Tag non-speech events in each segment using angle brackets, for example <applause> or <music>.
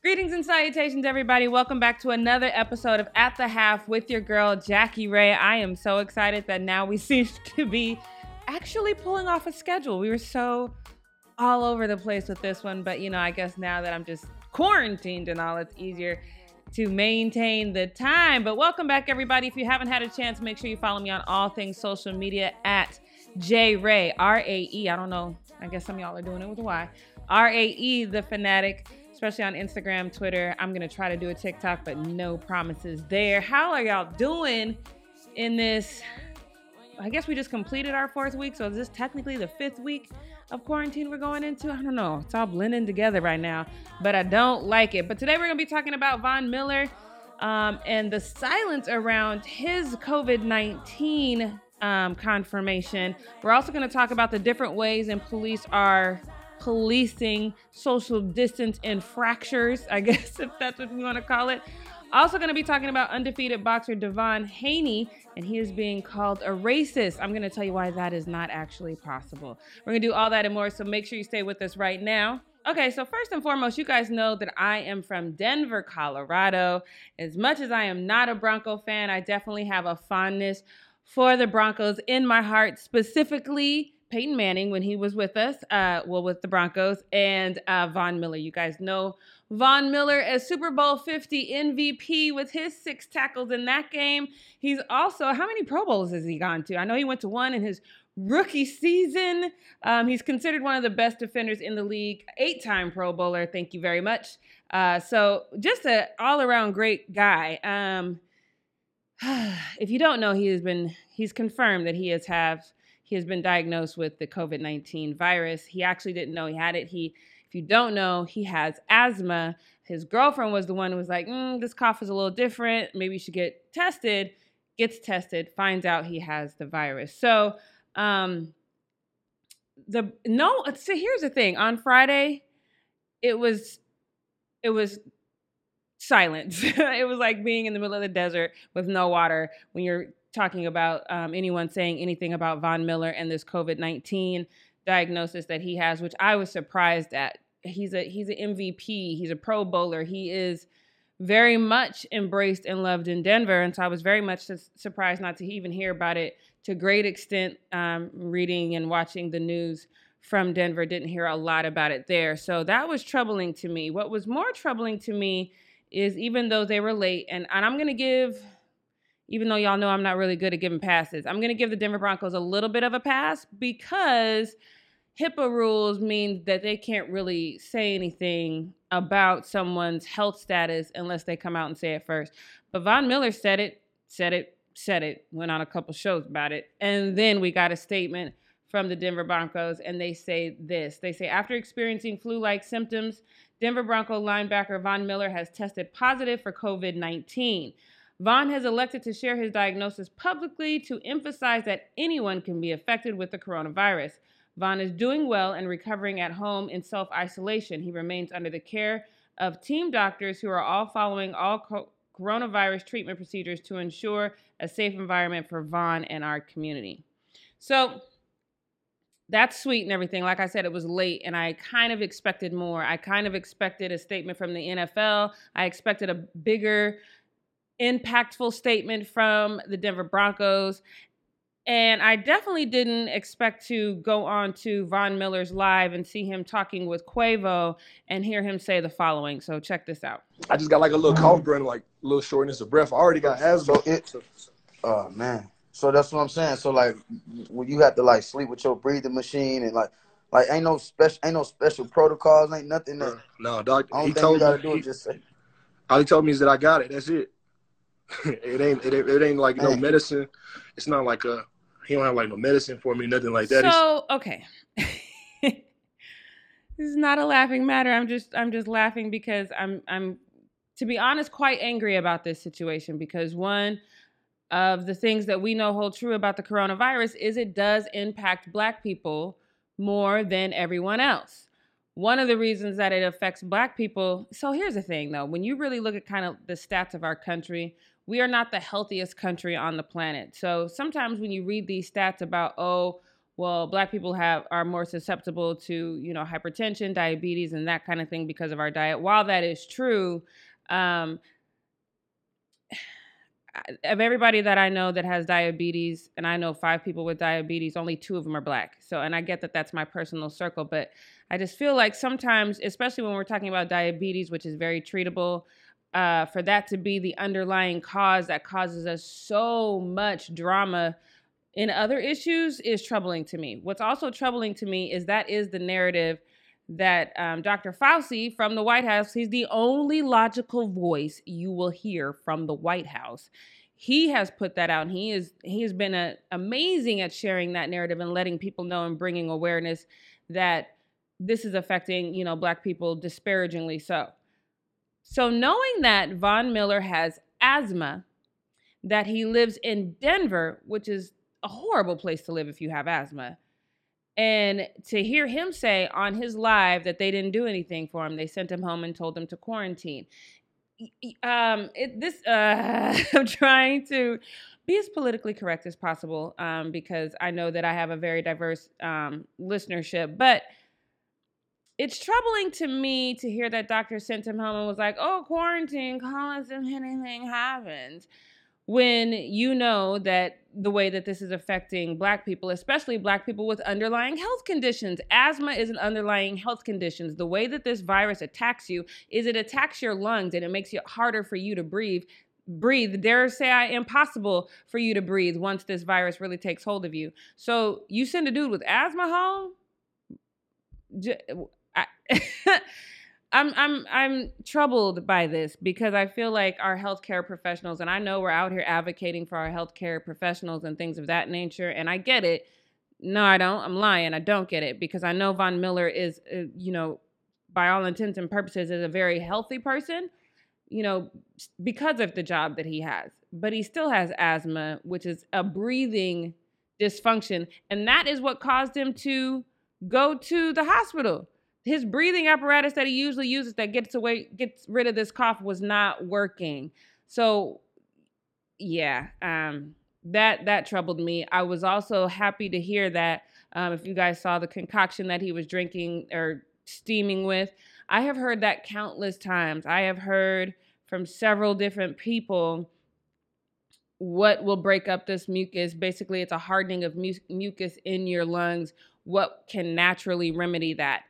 Greetings and salutations, everybody. Welcome back to another episode of At the Half with your girl, Jackie Rae. I am so excited that now we <laughs> seem to be actually pulling off a schedule. We were so all over the place with this one, but you know, I guess now that I'm just quarantined and all, it's easier to maintain the time. But welcome back, everybody. If you haven't had a chance, make sure you follow me on all things social media at J Rae, R A E. I don't know. I guess some of y'all are doing it with a Y. R A E, the fanatic, especially on Instagram, Twitter. I'm going to try to do a TikTok, but no promises there. How are y'all doing in this? I guess we just completed our fourth week. So is this technically the fifth week of quarantine we're going into? I don't know. It's all blending together right now, but I don't like it. But today we're going to be talking about Von Miller um, and the silence around his COVID 19 um, confirmation. We're also going to talk about the different ways in police are policing social distance infractures, I <laughs> guess, if that's what we want to call it. Also, going to be talking about undefeated boxer Devin Haney, and he is being called a racist. I'm going to tell you why that is not actually possible. We're going to do all that and more, so make sure you stay with us right now. Okay, so first and foremost, you guys know that I am from Denver, Colorado. As much as I am not a Bronco fan, I definitely have a fondness for the Broncos in my heart, specifically Peyton Manning when he was with us, uh, well, with the Broncos, and uh, Von Miller. You guys know Von Miller as Super Bowl 50 MVP with his six tackles in that game. He's also, how many Pro Bowls has he gone to? I know he went to one in his rookie season. Um, he's considered one of the best defenders in the league, eight time Pro Bowler. Thank you very much. Uh, so, just an all around great guy. Um, <sighs> if you don't know, he has been, he's confirmed that he has have he has been diagnosed with the COVID 19 virus. He actually didn't know he had it. He, if you don't know, he has asthma. His girlfriend was the one who was like, mm, this cough is a little different. Maybe you should get tested. Gets tested, finds out he has the virus. So, um, the no, so here's the thing. On Friday, it was, it was silence. <laughs> it was like being in the middle of the desert with no water when you're talking about um, anyone saying anything about Von Miller and this COVID 19 diagnosis that he has, which I was surprised at. He's a he's an MVP. He's a Pro Bowler. He is very much embraced and loved in Denver, and so I was very much surprised not to even hear about it. To great extent, um, reading and watching the news from Denver, didn't hear a lot about it there. So that was troubling to me. What was more troubling to me is even though they were late, and, and I'm going to give even though y'all know I'm not really good at giving passes. I'm going to give the Denver Broncos a little bit of a pass because HIPAA rules mean that they can't really say anything about someone's health status unless they come out and say it first. But Von Miller said it, said it, said it, went on a couple shows about it. And then we got a statement from the Denver Broncos, and they say this. They say, after experiencing flu like symptoms, Denver Bronco linebacker Von Miller has tested positive for COVID 19. Von has elected to share his diagnosis publicly to emphasize that anyone can be affected with the coronavirus. Von is doing well and recovering at home in self isolation. He remains under the care of team doctors who are all following all co- coronavirus treatment procedures to ensure a safe environment for Von and our community. So that's sweet and everything. Like I said, it was late and I kind of expected more. I kind of expected a statement from the NFL. I expected a bigger impactful statement from the Denver Broncos. And I definitely didn't expect to go on to Von Miller's live and see him talking with Quavo and hear him say the following. So check this out. I just got like a little mm. cough burn, like a little shortness of breath. I already got asthma. So it, oh man. So that's what I'm saying. So like, when you have to like sleep with your breathing machine and like, like ain't no special, ain't no special protocols, ain't nothing that. No, doctor. He told me. Do he, just say. All he told me is that I got it. That's it. It ain't it, it ain't like no medicine. It's not like a he don't have like no medicine for me, nothing like that. So okay. <laughs> this is not a laughing matter. I'm just I'm just laughing because I'm I'm to be honest quite angry about this situation because one of the things that we know hold true about the coronavirus is it does impact black people more than everyone else one of the reasons that it affects black people so here's the thing though when you really look at kind of the stats of our country we are not the healthiest country on the planet. So sometimes when you read these stats about, oh, well, black people have are more susceptible to you know hypertension, diabetes, and that kind of thing because of our diet. While that is true, um, <sighs> of everybody that I know that has diabetes, and I know five people with diabetes, only two of them are black. So, and I get that that's my personal circle, but I just feel like sometimes, especially when we're talking about diabetes, which is very treatable, uh, for that to be the underlying cause that causes us so much drama in other issues is troubling to me. What's also troubling to me is that is the narrative that um, Dr. Fauci from the White House, he's the only logical voice you will hear from the White House. He has put that out. And he is he has been a, amazing at sharing that narrative and letting people know and bringing awareness that this is affecting you know black people disparagingly so. So knowing that Von Miller has asthma, that he lives in Denver, which is a horrible place to live if you have asthma and to hear him say on his live that they didn't do anything for him, they sent him home and told him to quarantine. Um, it, this uh, <laughs> I'm trying to be as politically correct as possible um, because I know that I have a very diverse um, listenership, but it's troubling to me to hear that doctor sent him home and was like, "Oh, quarantine, call us if anything happens." when you know that the way that this is affecting black people especially black people with underlying health conditions. Asthma is an underlying health condition the way that this virus attacks you is it attacks your lungs and it makes it harder for you to breathe. Breathe. Dare say i impossible for you to breathe once this virus really takes hold of you. So you send a dude with asthma home <laughs> I'm I'm I'm troubled by this because I feel like our healthcare professionals, and I know we're out here advocating for our healthcare professionals and things of that nature, and I get it. No, I don't. I'm lying. I don't get it because I know Von Miller is, uh, you know, by all intents and purposes, is a very healthy person, you know, because of the job that he has. But he still has asthma, which is a breathing dysfunction, and that is what caused him to go to the hospital his breathing apparatus that he usually uses that gets away gets rid of this cough was not working. So yeah, um, that that troubled me. I was also happy to hear that um, if you guys saw the concoction that he was drinking or steaming with, I have heard that countless times. I have heard from several different people what will break up this mucus. Basically, it's a hardening of mu- mucus in your lungs. What can naturally remedy that?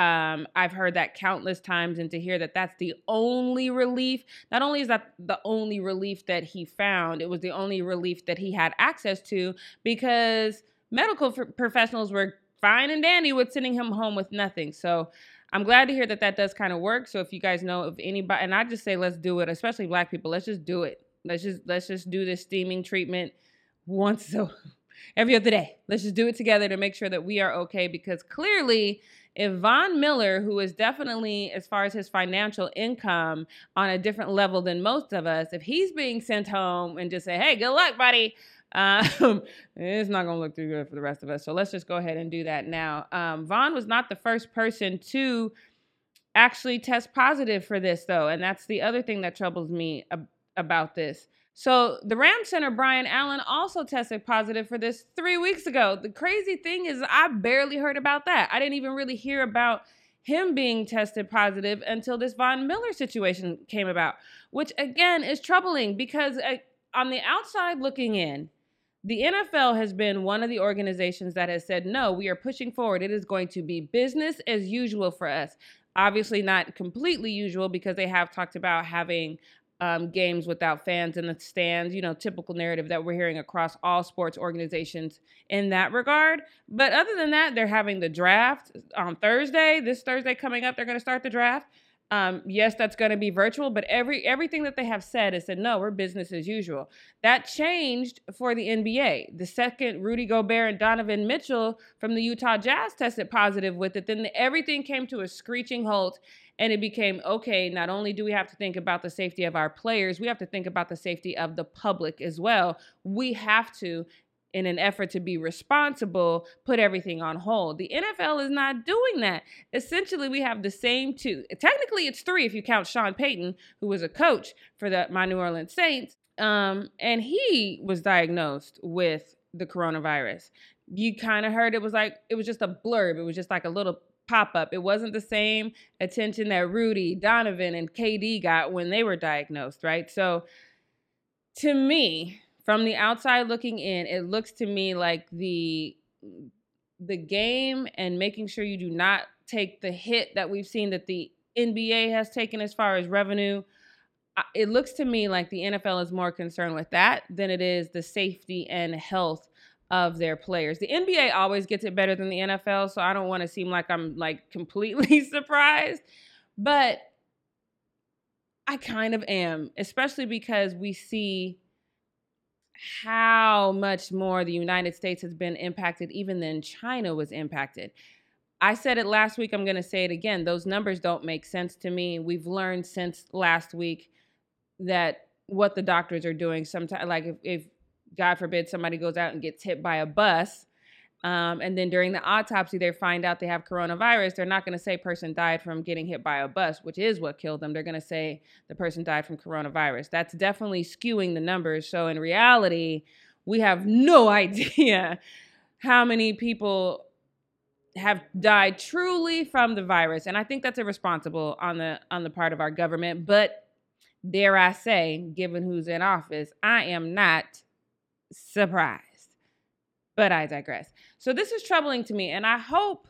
Um, I've heard that countless times, and to hear that that's the only relief, not only is that the only relief that he found, it was the only relief that he had access to because medical f- professionals were fine and dandy with sending him home with nothing. So I'm glad to hear that that does kind of work. So if you guys know of anybody, and I just say let's do it, especially black people, let's just do it. Let's just let's just do this steaming treatment once so <laughs> every other day. Let's just do it together to make sure that we are okay because clearly if Von Miller, who is definitely, as far as his financial income, on a different level than most of us, if he's being sent home and just say, hey, good luck, buddy, um, <laughs> it's not going to look too good for the rest of us. So let's just go ahead and do that now. Um, Von was not the first person to actually test positive for this, though. And that's the other thing that troubles me ab- about this. So the Ram Center, Brian Allen, also tested positive for this three weeks ago. The crazy thing is, I barely heard about that. I didn't even really hear about him being tested positive until this Von Miller situation came about, which again is troubling because uh, on the outside looking in, the NFL has been one of the organizations that has said, no, we are pushing forward. It is going to be business as usual for us. Obviously, not completely usual because they have talked about having um, games without fans in the stands, you know, typical narrative that we're hearing across all sports organizations in that regard. But other than that, they're having the draft on Thursday. This Thursday coming up, they're going to start the draft. Um, yes, that's going to be virtual, but every everything that they have said is said no, we're business as usual. That changed for the NBA. The second Rudy Gobert and Donovan Mitchell from the Utah Jazz tested positive with it, then everything came to a screeching halt, and it became okay. Not only do we have to think about the safety of our players, we have to think about the safety of the public as well. We have to in an effort to be responsible, put everything on hold. The NFL is not doing that. Essentially, we have the same two. Technically, it's three if you count Sean Payton, who was a coach for the my New Orleans Saints, um, and he was diagnosed with the coronavirus. you kind of heard it was like it was just a blurb. It was just like a little pop up. It wasn't the same attention that Rudy, Donovan, and KD got when they were diagnosed, right? So to me, from the outside looking in, it looks to me like the the game and making sure you do not take the hit that we've seen that the NBA has taken as far as revenue. It looks to me like the NFL is more concerned with that than it is the safety and health of their players. The NBA always gets it better than the NFL, so I don't want to seem like I'm like completely <laughs> surprised, but I kind of am, especially because we see how much more the United States has been impacted even than China was impacted. I said it last week, I'm going to say it again. Those numbers don't make sense to me. We've learned since last week that what the doctors are doing sometimes like if, if God forbid somebody goes out and gets hit by a bus, um, and then during the autopsy they find out they have coronavirus, they're not going to say person died from getting hit by a bus, which is what killed them. They're going to say the person died from coronavirus. That's definitely skewing the numbers. So in reality, we have no <laughs> idea how many people have died truly from the virus and i think that's irresponsible on the on the part of our government but dare i say given who's in office i am not surprised. But I digress. So this is troubling to me, and I hope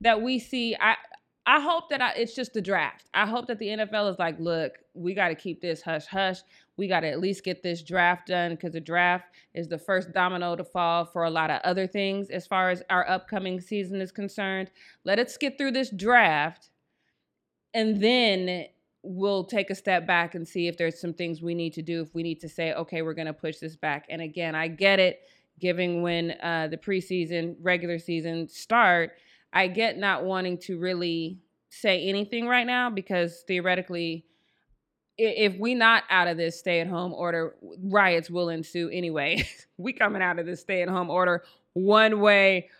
that we see. I I hope that I, it's just the draft. I hope that the NFL is like, look, we got to keep this hush hush. We got to at least get this draft done because the draft is the first domino to fall for a lot of other things as far as our upcoming season is concerned. Let us get through this draft, and then we'll take a step back and see if there's some things we need to do if we need to say okay we're going to push this back. And again i get it given when uh, the preseason regular season start i get not wanting to really say anything right now because theoretically if we not out of this stay at home order riots will ensue anyway. <laughs> We coming out of this stay at home order one way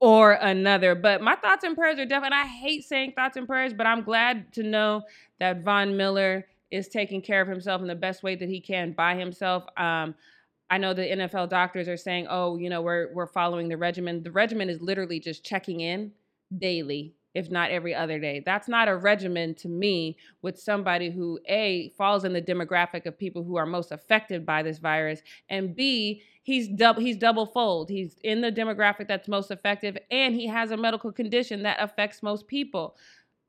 or another. But my thoughts and prayers are definitely, I hate saying thoughts and prayers, but I'm glad to know that Von Miller is taking care of himself in the best way that he can by himself. Um, I know the NFL doctors are saying, "Oh, you know, we're we're following the regimen." The regimen is literally just checking in daily, if not every other day. That's not a regimen to me with somebody who a falls in the demographic of people who are most affected by this virus, and b he's double he's double fold. He's in the demographic that's most effective, and he has a medical condition that affects most people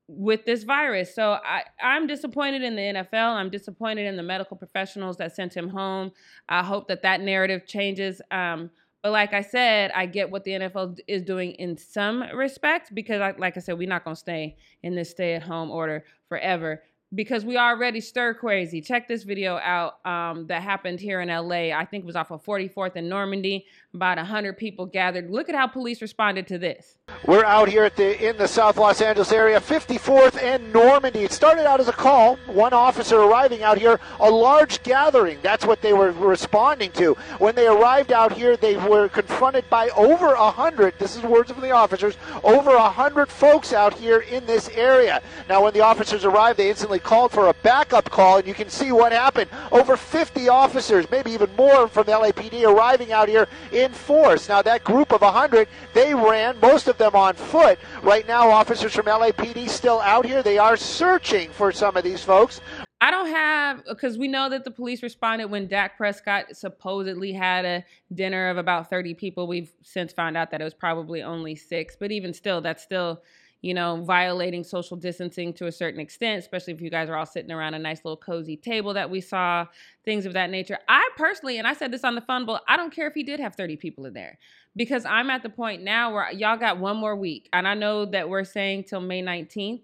with this virus. So I, I'm disappointed in the NFL. I'm disappointed in the medical professionals that sent him home. I hope that that narrative changes. Um, but like I said, I get what the NFL is doing in some respect because, I, like I said, we're not going to stay in this stay at home order forever because we already stir crazy. Check this video out um, that happened here in LA. I think it was off of 44th and Normandie. About 100 people gathered. Look at how police responded to this. We're out here at the in the South Los Angeles area, 54th and Normandie. It started out as a call, one officer arriving out here, a large gathering. That's what they were responding to. When they arrived out here, they were confronted by over a hundred. This is words from the officers. Over a hundred folks out here in this area. Now, when the officers arrived, they instantly called for a backup call, and you can see what happened. Over 50 officers, maybe even more from LAPD, arriving out here in force. Now, that group of 100, they ran, most of them on foot. Right now, officers from LAPD still out here. They are searching for some of these folks. I don't have because we know that the police responded when Dak Prescott supposedly had a dinner of about 30 people. We've since found out that it was probably only six, but even still, that's still you know, violating social distancing to a certain extent, especially if you guys are all sitting around a nice little cozy table that we saw, things of that nature. I personally, and I said this on the fun bowl, I don't care if he did have 30 people in there because I'm at the point now where y'all got one more week. And I know that we're saying till May 19th,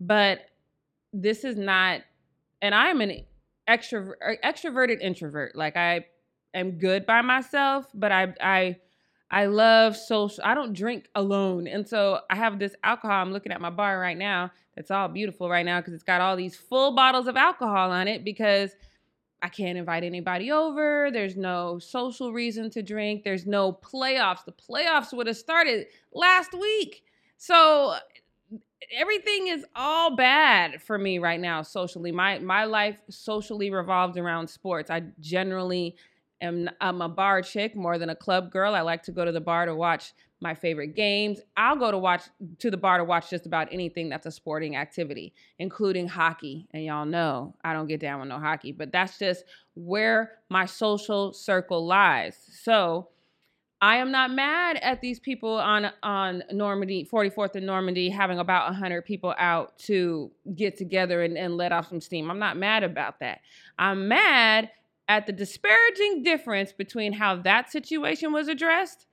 but this is not, and I'm an extrovert, extroverted introvert. Like I am good by myself, but I, I, I love social. I don't drink alone. And so I have this alcohol. I'm looking at my bar right now. It's all beautiful right now because it's got all these full bottles of alcohol on it because I can't invite anybody over. There's no social reason to drink. There's no playoffs. The playoffs would have started last week. So everything is all bad for me right now socially. My my life socially revolves around sports. I generally am I'm a bar chick more than a club girl. I like to go to the bar to watch my favorite games. I'll go to watch to the bar to watch just about anything that's a sporting activity, including hockey. And y'all know I don't get down with no hockey, but that's just where my social circle lies. So I am not mad at these people on on Normandie, 44th and Normandie, having about 100 people out to get together and, and let off some steam. I'm not mad about that. I'm mad at the disparaging difference between how that situation was addressed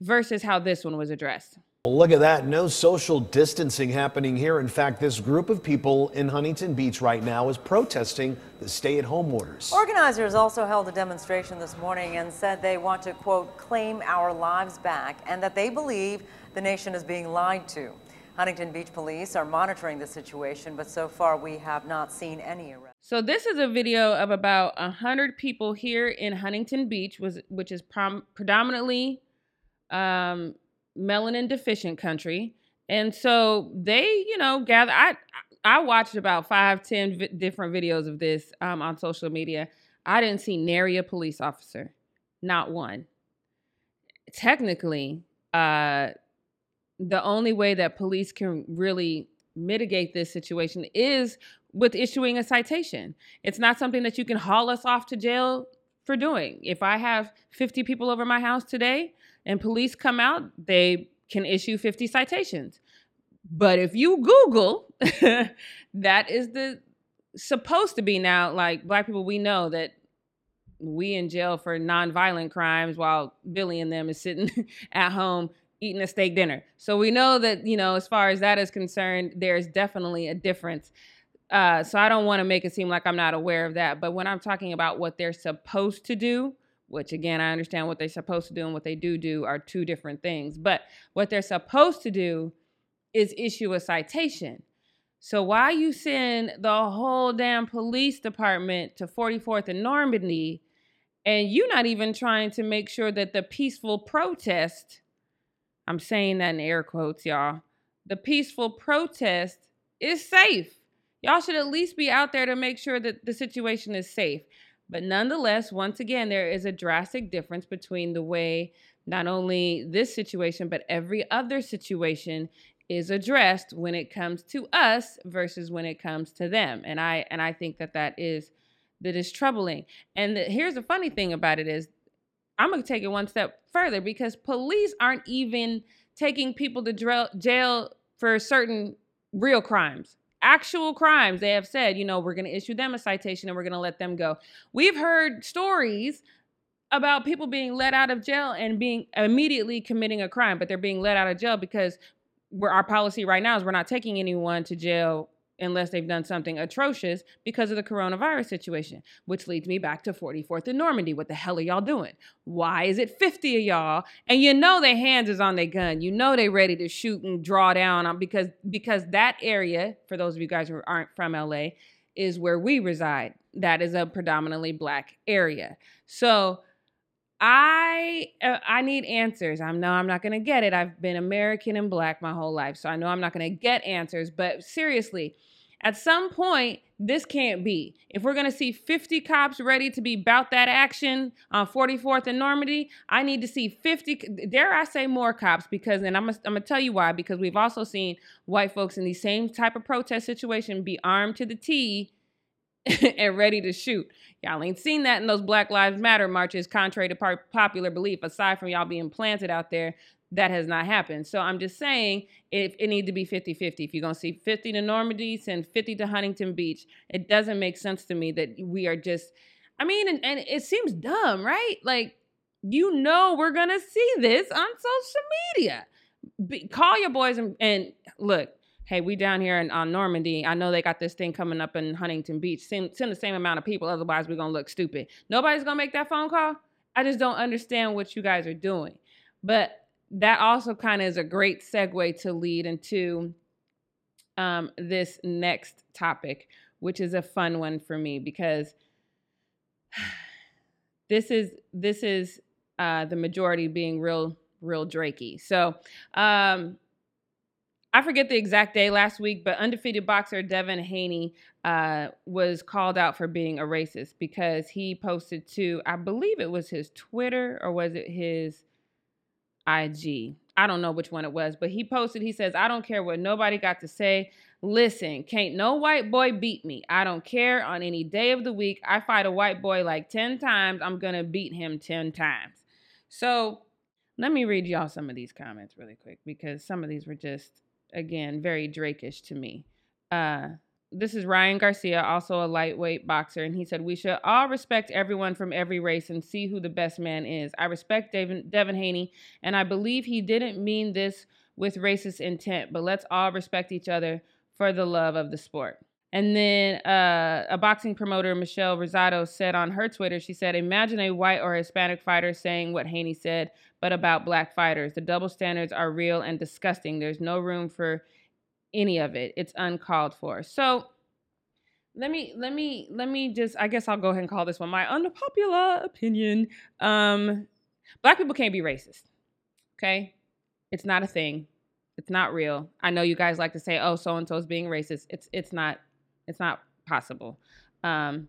versus how this one was addressed. Look at that. No social distancing happening here. In fact, this group of people in Huntington Beach right now is protesting the stay at home orders. Organizers also held a demonstration this morning and said they want to, quote, claim our lives back and that they believe the nation is being lied to. Huntington Beach police are monitoring the situation, but so far we have not seen any arrests. So this is a video of about 100 people here in Huntington Beach, which is predominantly um, melanin deficient country. And so they, you know, gather. I I watched about five, ten different videos of this um, on social media. I didn't see nary a police officer, not one. Technically, uh, the only way that police can really mitigate this situation is with issuing a citation. It's not something that you can haul us off to jail for doing. If I have 50 people over my house today and police come out, they can issue 50 citations. But if you Google, <laughs> that is the supposed to be now like black people we know that we in jail for nonviolent crimes while Billy and them is sitting <laughs> at home eating a steak dinner. So we know that, you know, as far as that is concerned, there's definitely a difference. Uh, so I don't want to make it seem like I'm not aware of that. But when I'm talking about what they're supposed to do, which again, I understand what they're supposed to do and what they do do are two different things. But what they're supposed to do is issue a citation. So why you send the whole damn police department to 44th and Normandie and you're not even trying to make sure that the peaceful protest, I'm saying that in air quotes, y'all, the peaceful protest is safe. Y'all should at least be out there to make sure that the situation is safe. But nonetheless, once again, there is a drastic difference between the way not only this situation, but every other situation is addressed when it comes to us versus when it comes to them. And I and I think that that is that is troubling. And the, here's the funny thing about it is I'm going to take it one step further because police aren't even taking people to jail for certain real crimes actual crimes, they have said, you know, we're going to issue them a citation and we're going to let them go. We've heard stories about people being let out of jail and being immediately committing a crime, but they're being let out of jail because our policy right now is we're not taking anyone to jail unless they've done something atrocious because of the coronavirus situation, which leads me back to 44th and Normandie. What the hell are y'all doing? Why is it 50 of y'all? And you know their hands is on their gun. You know they ready to shoot and draw down on because because that area, for those of you guys who aren't from LA, is where we reside. That is a predominantly black area. So I uh, I need answers. I know I'm not going to get it. I've been American and black my whole life, so I know I'm not going to get answers, but seriously, at some point, this can't be. If we're going to see 50 cops ready to be about that action on 44th and Normandie, I need to see 50, dare I say more cops, because, and I'm to I'm going to tell you why, because we've also seen white folks in the same type of protest situation be armed to the T <laughs> and ready to shoot. Y'all ain't seen that in those Black Lives Matter marches, contrary to popular belief. Aside from y'all being planted out there, that has not happened. So I'm just saying it, it need to be 50 50. If you're to see 50 to Normandie, send 50 to Huntington Beach. It doesn't make sense to me that we are just, I mean, and, and it seems dumb, right? Like, you know, we're to see this on social media. Be, call your boys and, and look, hey, we down here in, on Normandie. I know they got this thing coming up in Huntington Beach. Send, send the same amount of people, otherwise we're gonna look stupid. Nobody's gonna make that phone call. I just don't understand what you guys are doing. But that also kind of is a great segue to lead into um, this next topic, which is a fun one for me because <sighs> this is this is uh, the majority being real real drakey. So um, I forget the exact day last week, but undefeated boxer Devin Haney uh, was called out for being a racist because he posted to, I believe it was his Twitter or was it his IG? I don't know which one it was, but he posted, he says, I don't care what nobody got to say. Listen, can't no white boy beat me. I don't care on any day of the week. I fight a white boy like 10 times. I'm going to beat him 10 times. So let me read y'all some of these comments really quick because some of these were just, again, very Drakeish to me. Uh, this is Ryan Garcia, also a lightweight boxer, and he said, We should all respect everyone from every race and see who the best man is. I respect Devin, Devin Haney, and I believe he didn't mean this with racist intent, but let's all respect each other for the love of the sport. And then uh, a boxing promoter, Michelle Rosado, said on her Twitter, she said, Imagine a white or Hispanic fighter saying what Haney said, but about black fighters. The double standards are real and disgusting. There's no room for any of it. It's uncalled for. So let me let me let me just I guess I'll go ahead and call this one my unpopular opinion. Um black people can't be racist. Okay? It's not a thing. It's not real. I know you guys like to say, "Oh, so and so is being racist." It's it's not it's not possible. Um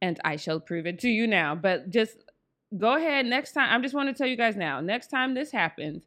and I shall prove it to you now. But just go ahead next time. I'm just want to tell you guys now. Next time this happens,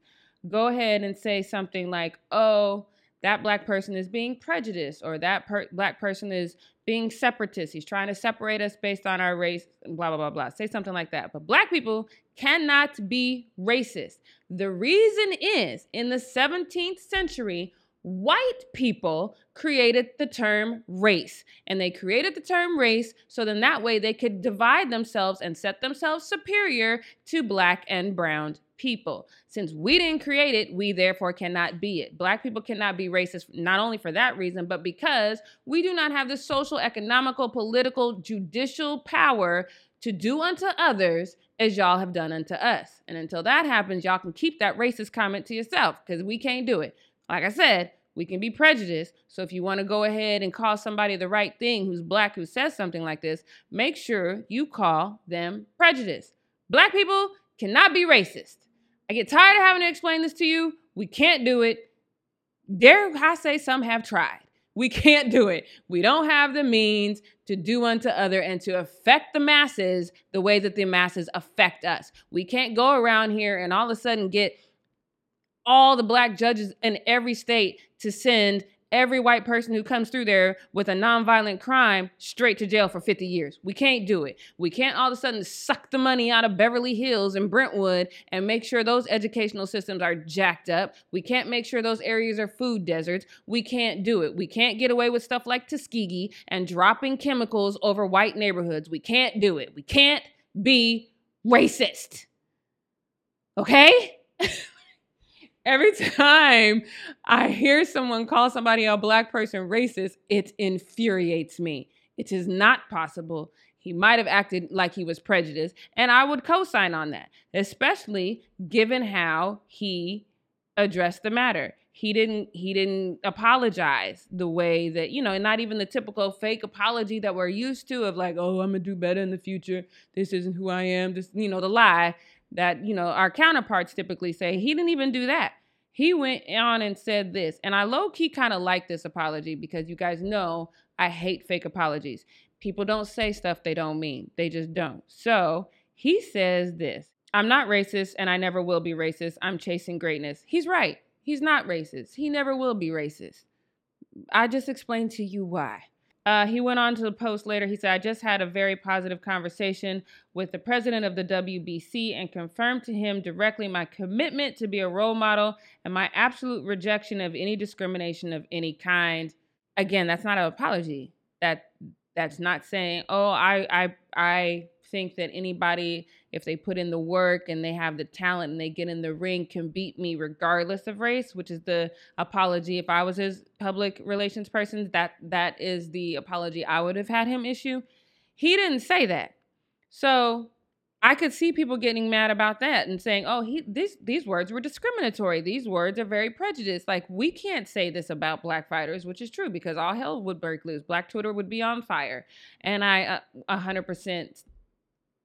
go ahead and say something like, "Oh, that black person is being prejudiced or that per- black person is being separatist. He's trying to separate us based on our race, blah, blah, blah, blah. Say something like that. But black people cannot be racist. The reason is in the 17th century, white people created the term race. And they created the term race so then that way they could divide themselves and set themselves superior to black and brown people. Since we didn't create it, we therefore cannot be it. Black people cannot be racist not only for that reason, but because we do not have the social, economical, political, judicial power to do unto others as y'all have done unto us. And until that happens, y'all can keep that racist comment to yourself because we can't do it. Like I said, we can be prejudiced. So if you want to go ahead and call somebody the right thing who's black who says something like this, make sure you call them prejudiced. Black people cannot be racist. I get tired of having to explain this to you. We can't do it. Dare I say some have tried. We <laughs> can't do it. We don't have the means to do unto other and to affect the masses the way that the masses affect us. We can't go around here and all of a sudden get all the black judges in every state to send every white person who comes through there with a nonviolent crime straight to jail for 50 years. We can't do it. We can't all of a sudden suck the money out of Beverly Hills and Brentwood and make sure those educational systems are jacked up. We can't make sure those areas are food deserts. We can't do it. We can't get away with stuff like Tuskegee and dropping chemicals over white neighborhoods. We can't do it. We can't be racist. Okay? <laughs> every <laughs> time I hear someone call somebody a black person racist, it infuriates me. It is not possible. He might have acted like he was prejudiced, and I would co sign on that, especially given how he addressed the matter. He didn't he didn't apologize the way that, you know, not even the typical fake apology that we're used to of like, "Oh, I'm to do better in the future. This isn't who I am." This, you know, the lie that, you know, our counterparts typically say. He didn't even do that. He went on and said this, and I low key kind of like this apology because you guys know I hate fake apologies. People don't say stuff they don't mean, they just don't. So he says this I'm not racist and I never will be racist. I'm chasing greatness. He's right. He's not racist. He never will be racist. I just explained to you why. Uh, he went on to the post later. He said, I just had a very positive conversation with the president of the WBC and confirmed to him directly my commitment to be a role model and my absolute rejection of any discrimination of any kind. Again, that's not an apology. That that's not saying, oh, I I I think that anybody, if they put in the work and they have the talent and they get in the ring, can beat me regardless of race, which is the apology. If I was his public relations person, that that is the apology I would have had him issue. He didn't say that. So I could see people getting mad about that and saying, "Oh, he these these words were discriminatory. These words are very prejudiced. Like we can't say this about black fighters, which is true because all hell would break loose. Black Twitter would be on fire." And I uh, hundred percent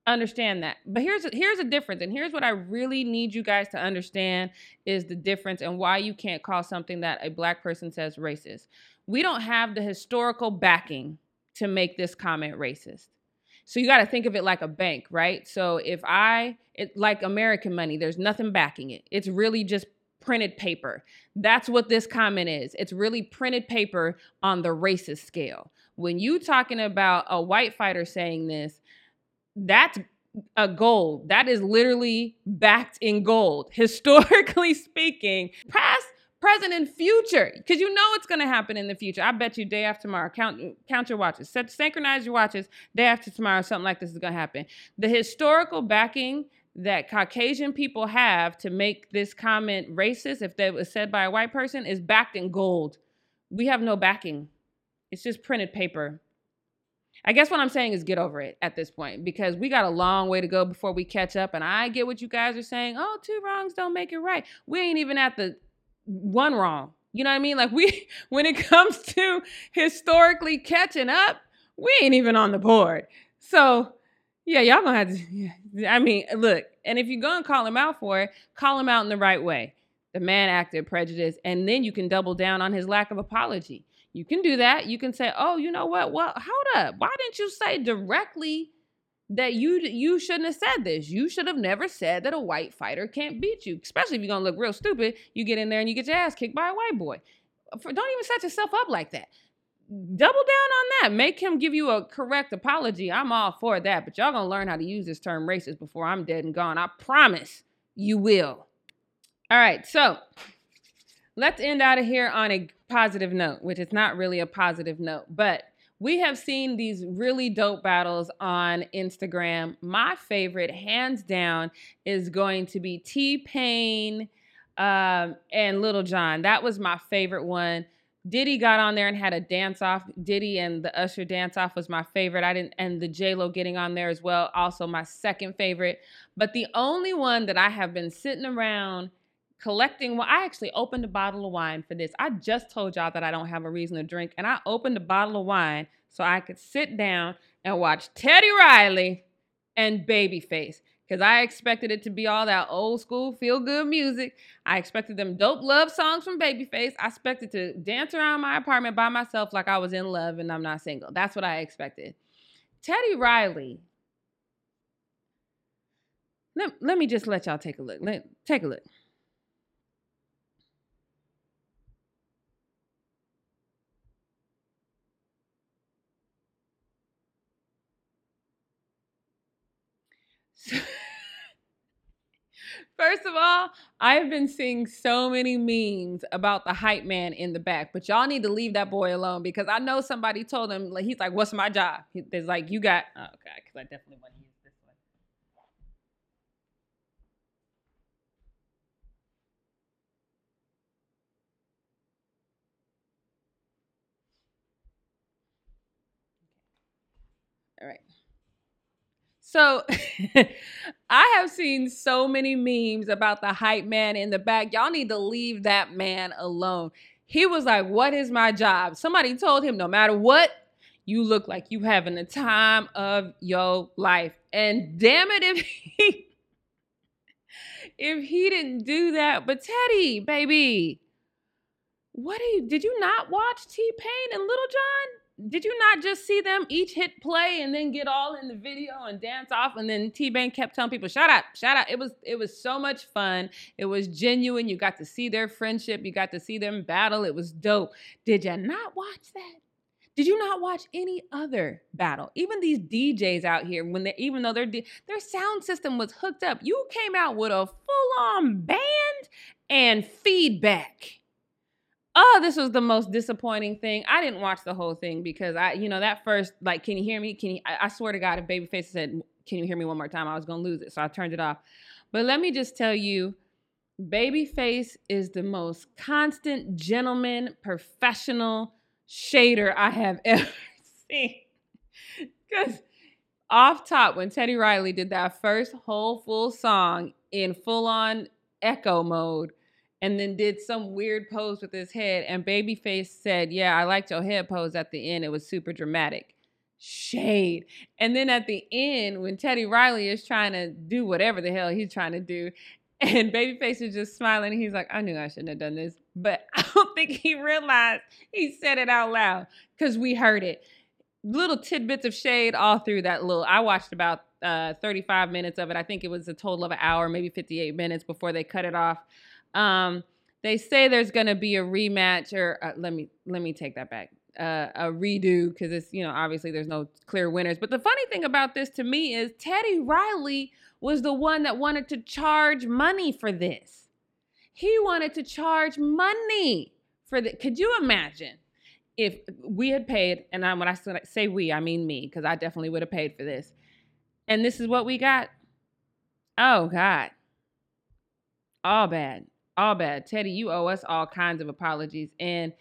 understand that. But here's here's a difference, and here's what I really need you guys to understand is the difference and why you can't call something that a black person says racist. We don't have the historical backing to make this comment racist. So you got to think of it like a bank, right? So if I it like American money, there's nothing backing it. It's really just printed paper. That's what this comment is. It's really printed paper on the racist scale. When you talking about a white fighter saying this, that's a gold. That is literally backed in gold. <laughs> Historically speaking, past, present, and future, because you know it's going to happen in the future. I bet you day after tomorrow. Count count your watches. Set, synchronize your watches. Day after tomorrow, something like this is going to happen. The historical backing that Caucasian people have to make this comment racist, if that was said by a white person, is backed in gold. We have no backing. It's just printed paper. I guess what I'm saying is get over it at this point because we got a long way to go before we catch up. And I get what you guys are saying. Oh, two wrongs don't make it right. We ain't even at the one wrong. You know what I mean? Like we, <laughs> when it comes to historically catching up, we ain't even on the board. So yeah, y'all gonna have to. <laughs> I mean, look, and if you're gonna call him out for it, call him out in the right way. The man acted prejudiced, and then you can double down on his lack of apology. You can do that. You can say, "Oh, you know what? Well, hold up. Why didn't you say directly that you you shouldn't have said this? You should have never said that a white fighter can't beat you. Especially if you're gonna look real stupid. You get in there and you get your ass kicked by a white boy. Don't even set yourself up like that. Double down on that. Make him give you a correct apology. I'm all for that. But y'all gonna learn how to use this term racist before I'm dead and gone. I promise you will. All right, so let's end out of here on a positive note, which is not really a positive note, but we have seen these really dope battles on Instagram. My favorite, hands down, is going to be T Pain um, and Little Jon. That was my favorite one. Diddy got on there and had a dance off. Diddy and the Usher dance off was my favorite. I didn't, and the J Lo getting on there as well, also my second favorite. But the only one that I have been sitting around collecting well i actually opened a bottle of wine for this. I just told y'all that i don't have a reason to drink and i opened a bottle of wine so i could sit down and watch teddy riley and babyface because i expected it to be all that old school feel good music. I expected them dope love songs from babyface. I expected to dance around my apartment by myself like i was in love and i'm not single. That's what i expected. Teddy riley. Let, let me just let y'all take a look. Let, take a look First of all, I've been seeing so many memes about the hype man in the back, but y'all need to leave that boy alone because I know somebody told him like he's like, "What's my job?" There's like, "You got oh, god," because I definitely want to use this one. All right. So <laughs> I have seen so many memes about the hype man in the back. Y'all need to leave that man alone. He was like, What is my job? Somebody told him, No matter what, you look like you having the time of your life. And damn it, if <laughs> he if he didn't do that, but Teddy, baby, what do you did you not watch T-Pain and Little Jon? Did you not just see them each hit play and then get all in the video and dance off? And then T-Pain kept telling people shut up shut up it was it was so much fun. It was genuine. You got to see their friendship. You got to see them battle. It was dope. Did you not watch that? Did you not watch any other battle? Even these DJs out here when they even though their their sound system was hooked up you came out with a full-on band and feedback oh, this was the most disappointing thing. I didn't watch the whole thing because I, you know, that first, like, can you hear me? Can you, I, I swear to God, if Babyface said, can you hear me one more time? I was going to lose it. So I turned it off. But let me just tell you, Babyface is the most constant gentleman, professional shader I have <laughs> ever seen. Because off top, when Teddy Riley did that first whole full song in full on echo mode, and then did some weird pose with his head. And Babyface said, Yeah, I liked your head pose at the end. It was super dramatic. shade. And then at the end, when Teddy Riley is trying to do whatever the hell he's trying to do, <laughs> and Babyface is just smiling, he's like, I knew I shouldn't have done this. But <laughs> I don't think he realized he said it out loud because we heard it. Little tidbits of shade all through that little. I watched about uh, 35 minutes of it. I think it was a total of an hour, maybe 58 minutes before they cut it off. Um, they say there's going to be a rematch, or uh, let me let me take that back. Uh, a redo because it's you know obviously there's no clear winners. But the funny thing about this to me is Teddy Riley was the one that wanted to charge money for this. He wanted to charge money for the. Could you imagine if we had paid? And I, when I say we, I mean me because I definitely would have paid for this. And this is what we got. Oh God, all bad all bad. Teddy, you owe us all kinds of apologies. And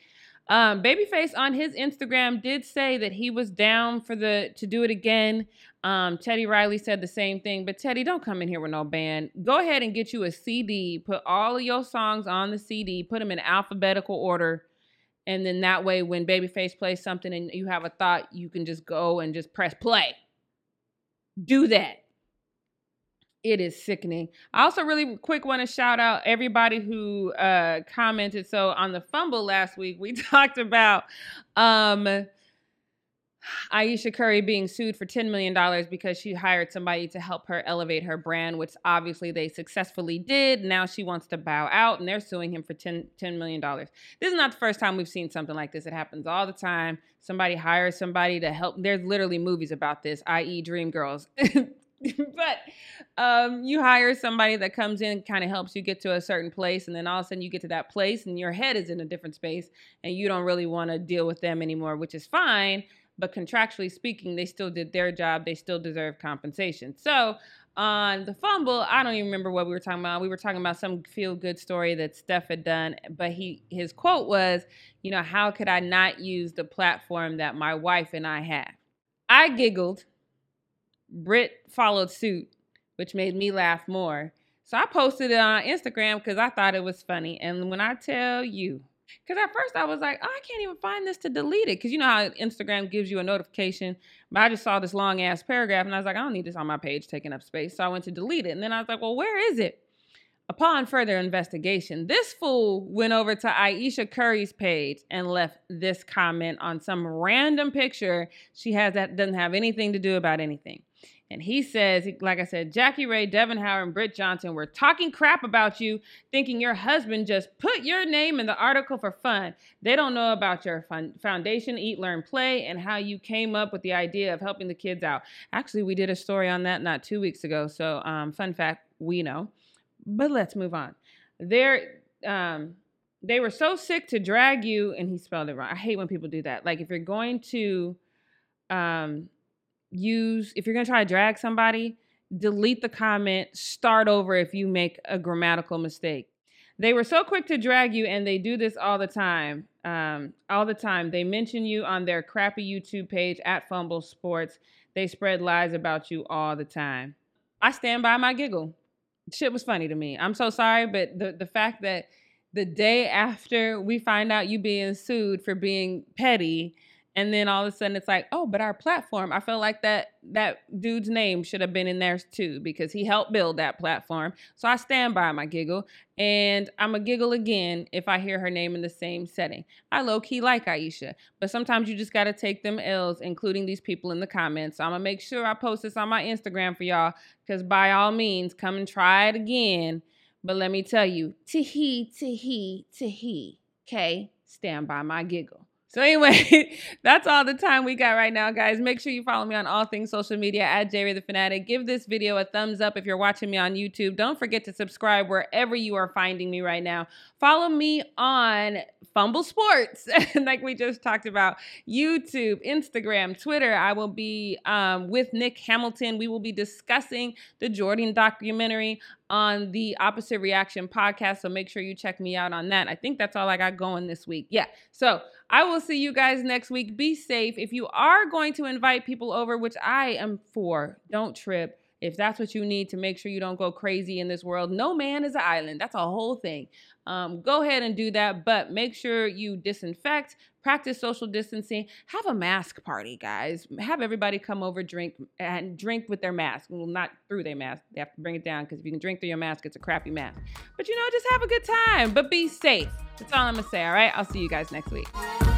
um, Babyface on his Instagram did say that he was down for the to do it again. Um, Teddy Riley said the same thing, but Teddy, don't come in here with no band. Go ahead and get you a CD. Put all of your songs on the CD. Put them in alphabetical order, and then that way, when Babyface plays something and you have a thought, you can just go and just press play. Do that it is sickening. I also really quick want to shout out everybody who uh, commented. So on the fumble last week, we <laughs> talked about um, Ayesha Curry being sued for $10 million because she hired somebody to help her elevate her brand, which obviously they successfully did. Now she wants to bow out and they're suing him for $10, $10 million. This is not the first time we've seen something like this. It happens all the time. Somebody hires somebody to help. There's literally movies about this, i.e., Dreamgirls. <laughs> <laughs> but um, you hire somebody that comes in, kind of helps you get to a certain place, and then all of a sudden you get to that place and your head is in a different space, and you don't really want to deal with them anymore, which is fine. But contractually speaking, they still did their job. They still deserve compensation. So on the fumble, I don't even remember what we were talking about. We were talking about some feel good story that Steph had done, but he his quote was, you know, how could I not use the platform that my wife and I have? I giggled Britt followed suit, which made me laugh more. So I posted it on Instagram because I thought it was funny. And when I tell you, because at first I was like, oh, I can't even find this to delete it. Because you know how Instagram gives you a notification. But I just saw this long ass paragraph and I was like, I don't need this on my page taking up space. So I went to delete it. And then I was like, well, where is it? Upon further investigation, this fool went over to Ayesha Curry's page and left this comment on some random picture she has that doesn't have anything to do about anything. And he says, like I said, Jackie Rae, Devin Howard, and Britt Johnson were talking crap about you, thinking your husband just put your name in the article for fun. They don't know about your foundation, Eat, Learn, Play, and how you came up with the idea of helping the kids out. Actually, we did a story on that not two weeks ago. So, um, fun fact, we know. But let's move on. There, um, they were so sick to drag you, and he spelled it wrong. I hate when people do that. Like if you're going to, um, use if you're going to try to drag somebody, delete the comment, start over if you make a grammatical mistake. They were so quick to drag you, and they do this all the time. Um, all the time. They mention you on their crappy YouTube page at Fumble Sports. They spread lies about you all the time. I stand by my giggle. Shit was funny to me. I'm so sorry, but the, the fact that the day after we find out you being sued for being petty and then all of a sudden it's like oh but our platform i feel like that that dude's name should have been in there too because he helped build that platform. So i stand by my giggle and i'm a giggle again if i hear her name in the same setting. I low-key like ayesha but sometimes you just got to take them l's including these people in the comments. So i'm gonna make sure i post this on my instagram for y'all because by all means come and try it again. But let me tell you to he to he to he okay? Stand by my giggle so anyway, <laughs> that's all the time we got right now, guys. Make sure you follow me on all things social media at J Rae the Fanatic. Give this video a thumbs up if you're watching me on YouTube. Don't forget to subscribe wherever you are finding me right now. Follow me on Fumble Sports, <laughs> like we just talked about, YouTube, Instagram, Twitter. I will be um, with Nick Hamilton. We will be discussing the Jordan documentary on the Opposite Reaction podcast. So make sure you check me out on that. I think that's all I got going this week. Yeah. So I will see you guys next week. Be safe. If you are going to invite people over, which I am for, don't trip. If that's what you need to make sure you don't go crazy in this world, no man is an island. That's a whole thing. Um, go ahead and do that, but make sure you disinfect, practice social distancing, have a mask party, guys. Have everybody come over, drink, and drink with their mask. Well, not through their mask. They have to bring it down because if you can drink through your mask, it's a crappy mask. But you know, just have a good time, but be safe. That's all I'm gonna say, all right? I'll see you guys next week. I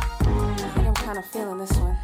I'm kind of feeling this one.